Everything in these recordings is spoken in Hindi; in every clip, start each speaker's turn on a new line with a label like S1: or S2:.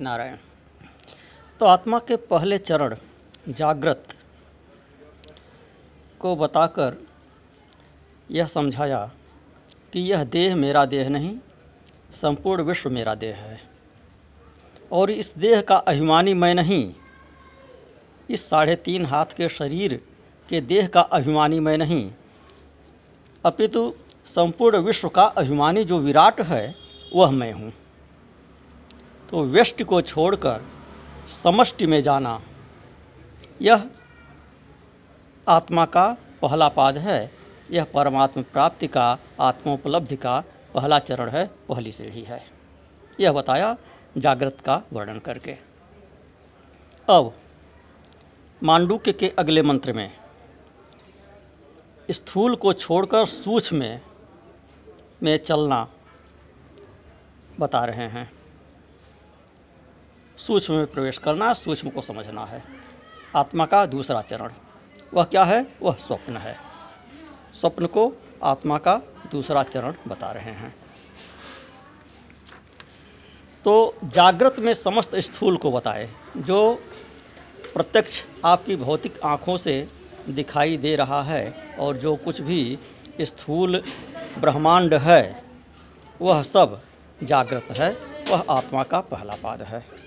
S1: नारायण। तो आत्मा के पहले चरण, जागृत, को बताकर यह समझाया कि यह देह मेरा देह नहीं, संपूर्ण विश्व मेरा देह है। और इस देह का अभिमानी मैं नहीं, इस साढ़े तीन हाथ के शरीर के देह का अभिमानी मैं नहीं, अपितु संपूर्ण विश्व का अभिमानी जो विराट है, वह मैं हूँ। तो व्यष्टि को छोड़कर समष्टि में जाना, यह आत्मा का पहला पाद है। यह परमात्म प्राप्ति का, आत्मोपलब्धि का पहला चरण है, पहली सीढ़ी है। यह बताया जागृत का वर्णन करके। अब मांडुक्य के अगले मंत्र में, स्थूल को छोड़कर सूक्ष्म में में चलना बता रहे हैं। सूक्ष्म में प्रवेश करना, सूक्ष्म को समझना है। आत्मा का दूसरा चरण, वह क्या है? वह स्वप्न है। स्वप्न को आत्मा का दूसरा चरण बता रहे हैं। तो जागृत में समस्त स्थूल को बताए, जो प्रत्यक्ष आपकी भौतिक आँखों से दिखाई दे रहा है और जो कुछ भी स्थूल ब्रह्मांड है, वह सब जागृत है, वह आत्मा का पहला पाद है।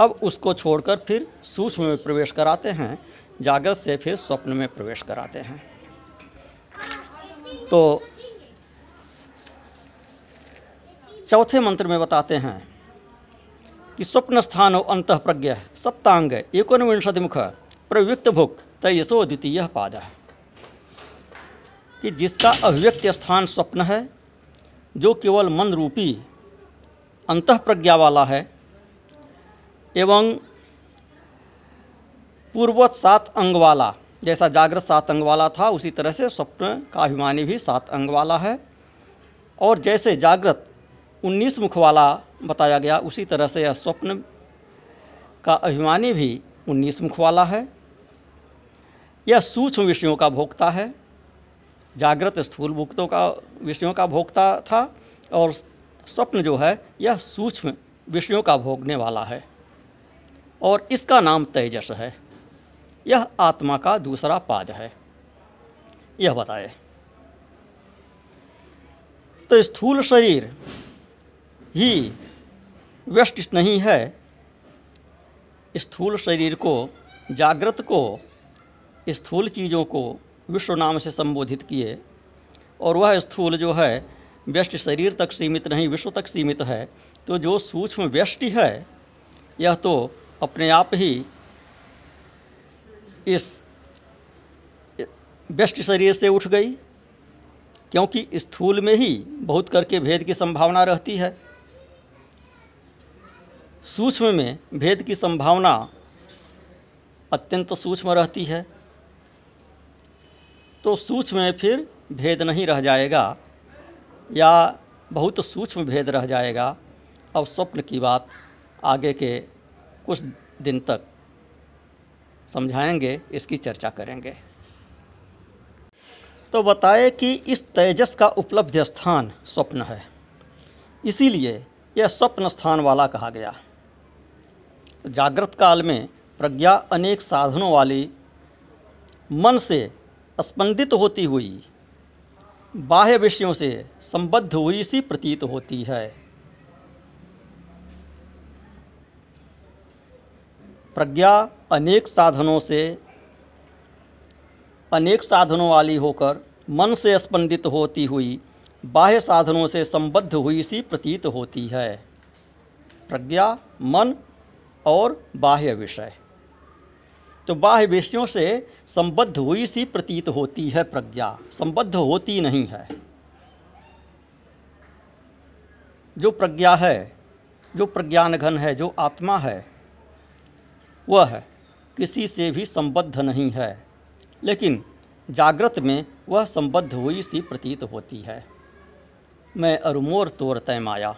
S1: अब उसको छोड़कर फिर सूक्ष्म में प्रवेश कराते हैं जागृत से फिर स्वप्न में प्रवेश कराते हैं। तो चौथे मंत्र में बताते हैं कि स्वप्न स्थान और अंत प्रज्ञ सप्तांग एकोनविंशति मुख प्रयुक्त भुक तयसो द्वितीय पाद। है कि जिसका अभिव्यक्त स्थान स्वप्न है, जो केवल मन रूपी अंत प्रज्ञा वाला है एवं पूर्ववत सात अंग वाला, जैसा जागृत सात अंग वाला था, उसी तरह से स्वप्न का अभिमानी भी सात अंग वाला है। और जैसे जागृत उन्नीस मुख वाला बताया गया, उसी तरह से यह स्वप्न का अभिमानी भी उन्नीस मुख वाला है। यह सूक्ष्म विषयों का भोक्ता है, जागृत स्थूल भुक्तों का विषयों का भोक्ता था, और स्वप्न जो है, यह सूक्ष्म विषयों का भोगने वाला है। और इसका नाम तेजस है। यह आत्मा का दूसरा पाद है। यह बताए। तो स्थूल शरीर ही व्यष्ट नहीं है। स्थूल शरीर को, जागृत को, स्थूल चीज़ों को विश्व नाम से संबोधित किए और वह स्थूल जो है, व्यष्टि शरीर तक सीमित नहीं, विश्व तक सीमित है। तो जो सूक्ष्म व्यष्टि है, यह तो अपने आप ही इस व्यष्टि शरीर से उठ गई, क्योंकि स्थूल में ही बहुत करके भेद की संभावना रहती है। सूक्ष्म में भेद की संभावना अत्यंत सूक्ष्म रहती है। तो सूक्ष्म में फिर भेद नहीं रह जाएगा, या बहुत सूक्ष्म भेद रह जाएगा। अब स्वप्न की बात आगे के कुछ दिन तक समझाएँगे, इसकी चर्चा करेंगे। तो बताए कि इस तेजस का उपलब्ध स्थान स्वप्न है। इसीलिए यह स्वप्न स्थान वाला कहा गया। जागृत काल में प्रज्ञा अनेक साधनों वाली, मन से स्पंदित होती हुई, बाह्य विषयों से संबद्ध हुई सी प्रतीत होती है। प्रज्ञा अनेक साधनों से, अनेक साधनों वाली होकर मन से स्पंदित होती हुई, बाह्य साधनों से संबद्ध हुई सी प्रतीत होती है। प्रज्ञा, मन और बाह्य विषय। तो बाह्य विषयों से संबद्ध हुई सी प्रतीत होती है प्रज्ञा। संबद्ध होती नहीं है। जो प्रज्ञा है, जो प्रज्ञान घन है, जो आत्मा है वह किसी से भी संबद्ध नहीं है, लेकिन जागृत में वह संबद्ध हुई सी प्रतीत होती है। मैं अरुमोर तोर तय माया।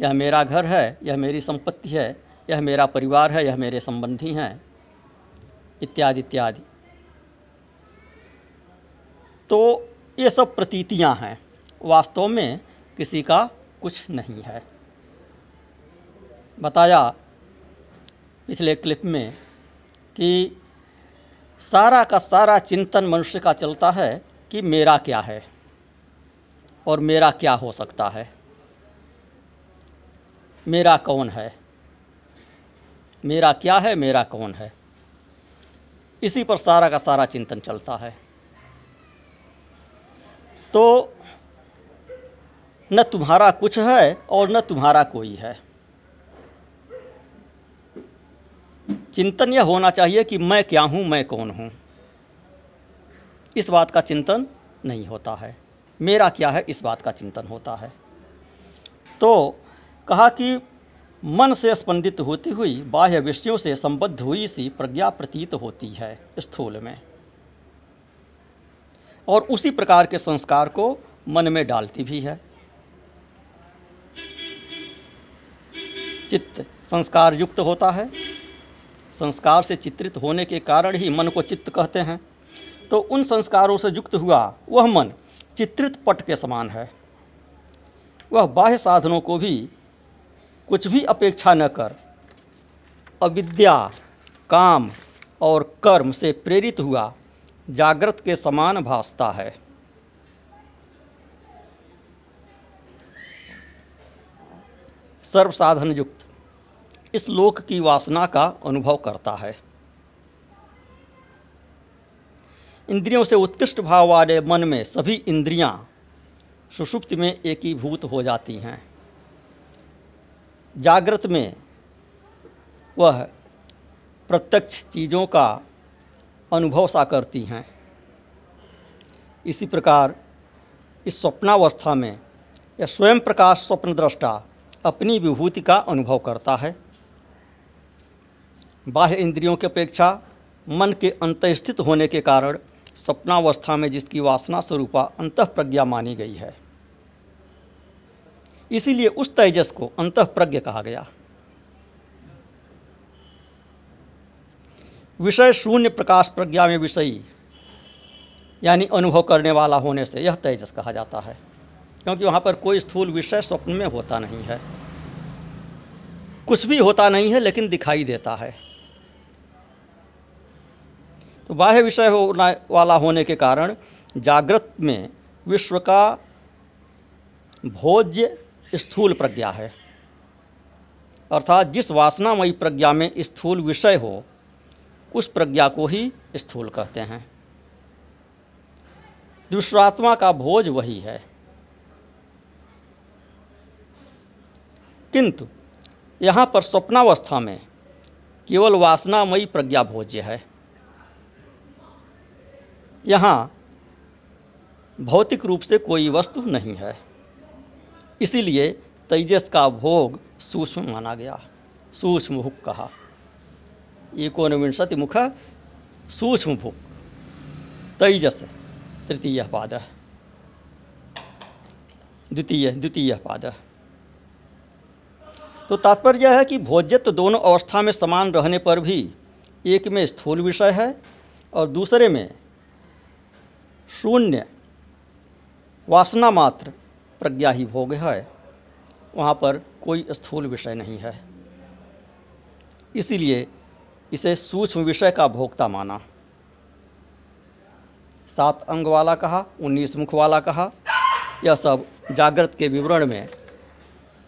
S1: यह मेरा घर है, यह मेरी संपत्ति है, यह मेरा परिवार है, यह मेरे संबंधी हैं। इत्यादि इत्यादि। तो ये सब प्रतीतियाँ हैं। वास्तव में किसी का कुछ नहीं है। बताया पिछले क्लिप में कि सारा का सारा चिंतन मनुष्य का चलता है कि मेरा क्या है और मेरा क्या हो सकता है। मेरा कौन है? मेरा क्या है? मेरा कौन है? इसी पर सारा का सारा चिंतन चलता है। तो न तुम्हारा कुछ है और न तुम्हारा कोई है। चिंतन यह होना चाहिए कि मैं क्या हूँ, मैं कौन हूँ। इस बात का चिंतन नहीं होता है। मेरा क्या है, इस बात का चिंतन होता है। तो कहा कि मन से स्पंदित होती हुई, बाह्य विषयों से संबद्ध हुई सी प्रज्ञा प्रतीत होती है स्थूल में। और उसी प्रकार के संस्कार को मन में डालती भी है। चित्त संस्कार युक्त होता है। संस्कार से चित्रित होने के कारण ही मन को चित्त कहते हैं। तो उन संस्कारों से युक्त हुआ वह मन चित्रित पट के समान है। वह बाह्य साधनों को भी कुछ भी अपेक्षा न कर अविद्या, काम और कर्म से प्रेरित हुआ जागृत के समान भासता है। सर्वसाधन युक्त इस लोक की वासना का अनुभव करता है। इंद्रियों से उत्कृष्ट भाव वाले मन में सभी इंद्रियाँ सुषुप्त में एकीभूत हो जाती हैं। जागृत में वह प्रत्यक्ष चीज़ों का अनुभव सा करती हैं। इसी प्रकार इस स्वप्नावस्था में यह स्वयं प्रकाश स्वप्नद्रष्टा अपनी विभूति का अनुभव करता है। बाह्य इंद्रियों की अपेक्षा मन के अंतस्थित होने के कारण सपनावस्था में जिसकी वासना स्वरूपा अंत प्रज्ञा मानी गई है। इसीलिए उस तेजस को अंत प्रज्ञ कहा गया। विषय शून्य प्रकाश प्रज्ञा में विषयी, यानी अनुभव करने वाला होने से यह तेजस कहा जाता है, क्योंकि वहाँ पर कोई स्थूल विषय स्वप्न में होता नहीं है। कुछ भी होता नहीं है, लेकिन दिखाई देता है। तो बाह्य विषय होना वाला होने के कारण जागृत में विश्व का भोज्य स्थूल प्रज्ञा है। अर्थात जिस वासनामयी प्रज्ञा में स्थूल विषय हो, उस प्रज्ञा को ही स्थूल कहते हैं। दुष्टात्मा का भोज वही है। किंतु यहाँ पर स्वप्नावस्था में केवल वासनामयी प्रज्ञा भोज्य है। यहाँ भौतिक रूप से कोई वस्तु नहीं है। इसीलिए तेजस का भोग सूक्ष्म माना गया। सूक्ष्म भुक कहा। एकोनविंशति मुख सूक्ष्म भुक तेजस, तृतीय पाद। द्वितीय द्वितीय पाद। तो तात्पर्य है कि भोज्यत्व दोनों अवस्था में समान रहने पर भी एक में स्थूल विषय है और दूसरे में शून्य। वासना मात्र प्रज्ञा ही भोग है। वहाँ पर कोई स्थूल विषय नहीं है। इसीलिए इसे सूक्ष्म विषय का भोक्ता माना। सात अंग वाला कहा, उन्नीस मुख वाला कहा, यह सब जागृत के विवरण में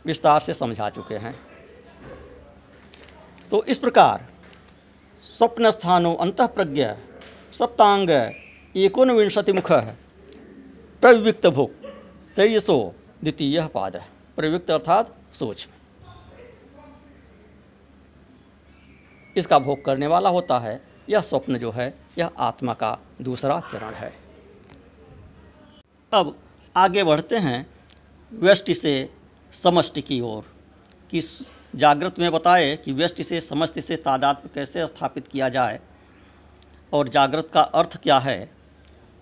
S1: विस्तार से समझा चुके हैं। तो इस प्रकार स्वप्न स्थानो अंत प्रज्ञ सप्तांग एकोनविंशति मुख प्रविक्त भुक तेजसो द्वितीय पाद प्रयुक्त अर्थात सूक्ष्म इसका भोग करने वाला होता है, यह स्वप्न जो है, यह आत्मा का दूसरा चरण है। अब आगे बढ़ते हैं, व्यष्टि से समष्टि की ओर। कि जागृत में बताए कि व्यष्टि से समष्टि से तादात्म्य कैसे स्थापित किया जाए, और जागृत का अर्थ क्या है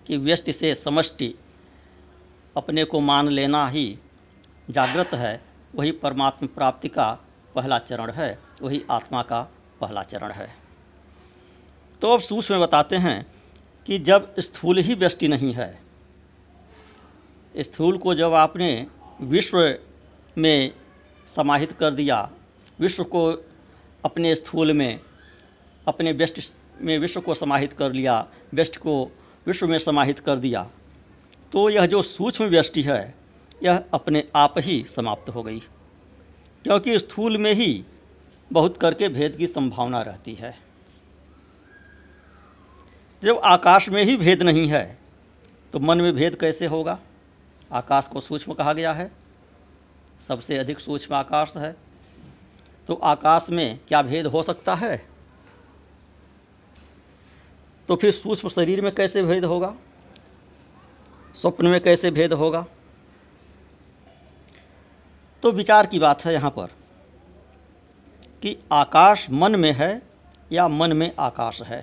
S1: कि व्यष्टि से समष्टि अपने को मान लेना ही जागृत है, वही परमात्म प्राप्ति का पहला चरण है, वही आत्मा का पहला चरण है। तो अब सूक्ष्म में बताते हैं कि जब स्थूल ही व्यष्टि नहीं है, स्थूल को जब आपने विश्व में समाहित कर दिया, विश्व को अपने स्थूल में, अपने व्यष्ट में विश्व को समाहित कर लिया, व्यष्ट को विश्व में समाहित कर दिया। तो यह जो सूक्ष्म व्यष्टि है, यह अपने आप ही समाप्त हो गई, क्योंकि स्थूल में ही बहुत करके भेद की संभावना रहती है। जब आकाश में ही भेद नहीं है तो मन में भेद कैसे होगा? आकाश को सूक्ष्म कहा गया है। सबसे अधिक सूक्ष्म आकाश है। तो आकाश में क्या भेद हो सकता है? तो फिर सूक्ष्म शरीर में कैसे भेद होगा? स्वप्न में कैसे भेद होगा? तो विचार की बात है यहाँ पर कि आकाश मन में है या मन में आकाश है।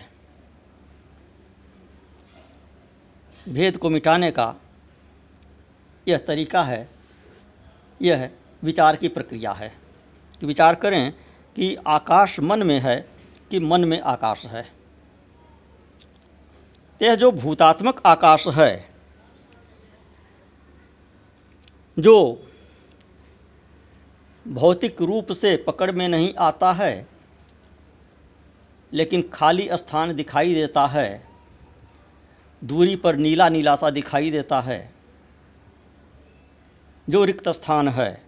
S1: भेद को मिटाने का यह तरीका है, यह विचार की प्रक्रिया है कि विचार करें कि आकाश मन में है कि मन में आकाश है। यह जो भूतात्मक आकाश है, जो भौतिक रूप से पकड़ में नहीं आता है, लेकिन खाली स्थान दिखाई देता है, दूरी पर नीला नीला सा दिखाई देता है, जो रिक्त स्थान है।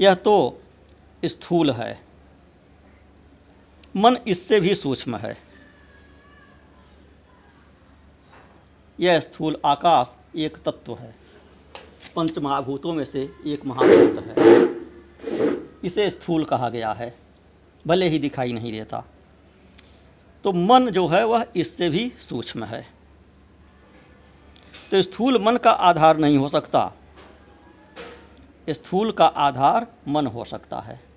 S1: यह तो स्थूल है। मन इससे भी सूक्ष्म है। यह स्थूल आकाश एक तत्व है। पंच महाभूतों में से एक महाभूत है। इसे स्थूल कहा गया है। भले ही दिखाई नहीं देता। तो मन जो है, वह इससे भी सूक्ष्म है। तो स्थूल मन का आधार नहीं हो सकता। स्थूल का आधार मन हो सकता है।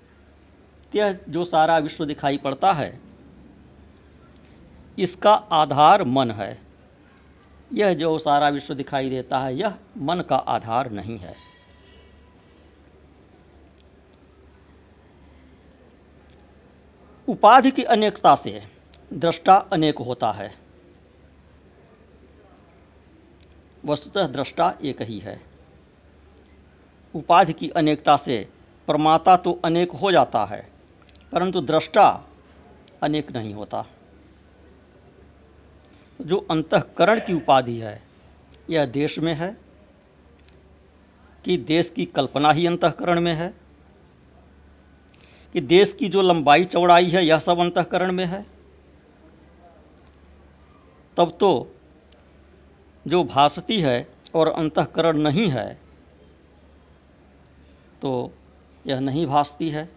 S1: यह जो सारा विश्व दिखाई पड़ता है, इसका आधार मन है। यह जो सारा विश्व दिखाई देता है, यह मन का आधार नहीं है। उपाधि की अनेकता से दृष्टा अनेक होता है। वस्तुतः दृष्टा एक ही है। उपाधि की अनेकता से प्रमाता तो अनेक हो जाता है। परंतु दृष्टा अनेक नहीं होता। जो अंतकरण की उपाधि है, यह देश में है कि देश की कल्पना ही अंतकरण में है, कि देश की जो लंबाई चौड़ाई है, यह सब अंतकरण में है। तब तो जो भासती है और अंतकरण नहीं है तो यह नहीं भासती है।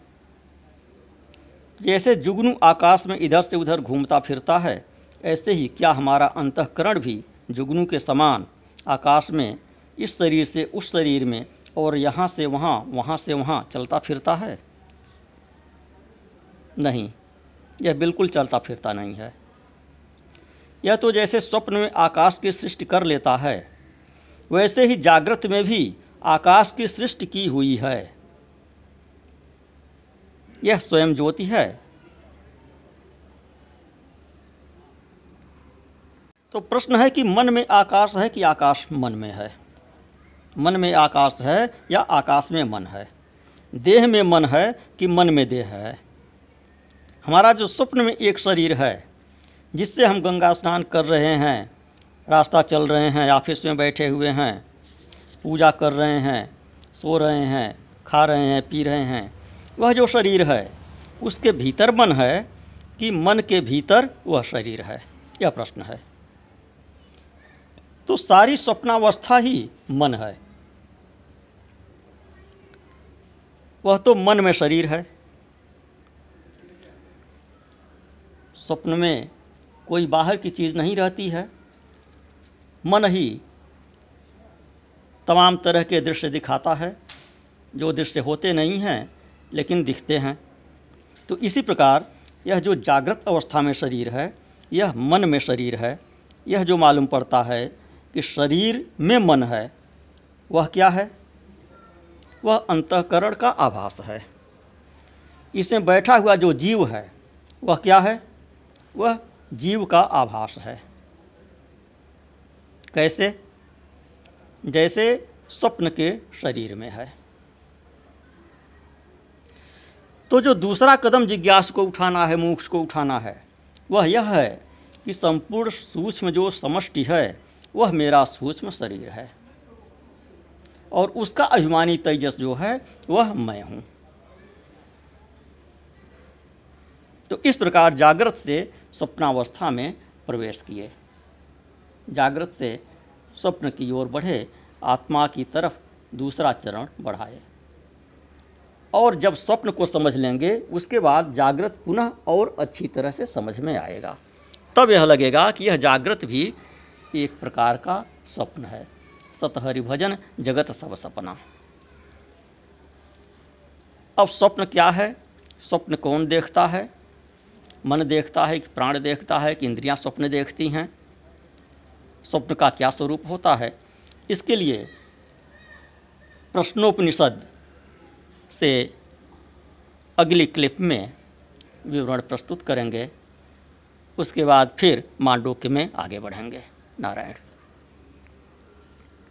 S1: जैसे जुगनू आकाश में इधर से उधर घूमता फिरता है, ऐसे ही क्या हमारा अंतकरण भी जुगनू के समान आकाश में, इस शरीर से उस शरीर में और यहाँ से वहाँ वहाँ से वहाँ चलता फिरता है? नहीं, यह बिल्कुल चलता फिरता नहीं है। यह तो जैसे स्वप्न में आकाश की सृष्टि कर लेता है, वैसे ही जागृत में भी आकाश की सृष्टि की हुई है। यह स्वयं ज्योति है। तो प्रश्न है कि मन में आकाश है कि आकाश मन में है? मन में आकाश है या आकाश में मन है? देह में मन है कि मन में देह है? हमारा जो स्वप्न में एक शरीर है, जिससे हम गंगा स्नान कर रहे हैं, रास्ता चल रहे हैं, ऑफ़िस में बैठे हुए हैं, पूजा कर रहे हैं, सो रहे हैं, खा रहे हैं, पी रहे हैं वह जो शरीर है, उसके भीतर मन है कि मन के भीतर वह शरीर है। यह प्रश्न है। तो सारी स्वप्नावस्था ही मन है। वह तो मन में शरीर है। स्वप्न में कोई बाहर की चीज़ नहीं रहती है। मन ही तमाम तरह के दृश्य दिखाता है, जो दृश्य होते नहीं हैं लेकिन दिखते हैं। तो इसी प्रकार, यह जो जागृत अवस्था में शरीर है, यह मन में शरीर है, यह जो मालूम पड़ता है कि शरीर में मन है, वह क्या है? वह अंतकरण का आभास है। इसमें बैठा हुआ जो जीव है, वह क्या है? वह जीव का आभास है। कैसे? जैसे स्वप्न के शरीर में है। तो जो दूसरा कदम जिज्ञास को उठाना है, मोक्ष को उठाना है, वह यह है कि संपूर्ण सूक्ष्म जो समष्टि है, वह मेरा सूक्ष्म शरीर है। और उसका अभिमानी तेजस जो है, वह मैं हूँ। तो इस प्रकार जागृत से स्वप्नावस्था में प्रवेश किए। जागृत से स्वप्न की ओर बढ़े, आत्मा की तरफ़ दूसरा चरण बढ़ाए। और जब स्वप्न को समझ लेंगे, उसके बाद जागृत पुनः और अच्छी तरह से समझ में आएगा। तब यह लगेगा कि यह जागृत भी एक प्रकार का स्वप्न है। सतहरि भजन जगत सब सपना। अब स्वप्न क्या है? स्वप्न कौन देखता है? मन देखता है कि प्राण देखता है कि इंद्रियाँ स्वप्न देखती हैं। स्वप्न का क्या स्वरूप होता है? इसके लिए प्रश्नोपनिषद से अगली क्लिप में विवरण प्रस्तुत करेंगे। उसके बाद फिर मांडोक्य में आगे बढ़ेंगे। नारायण।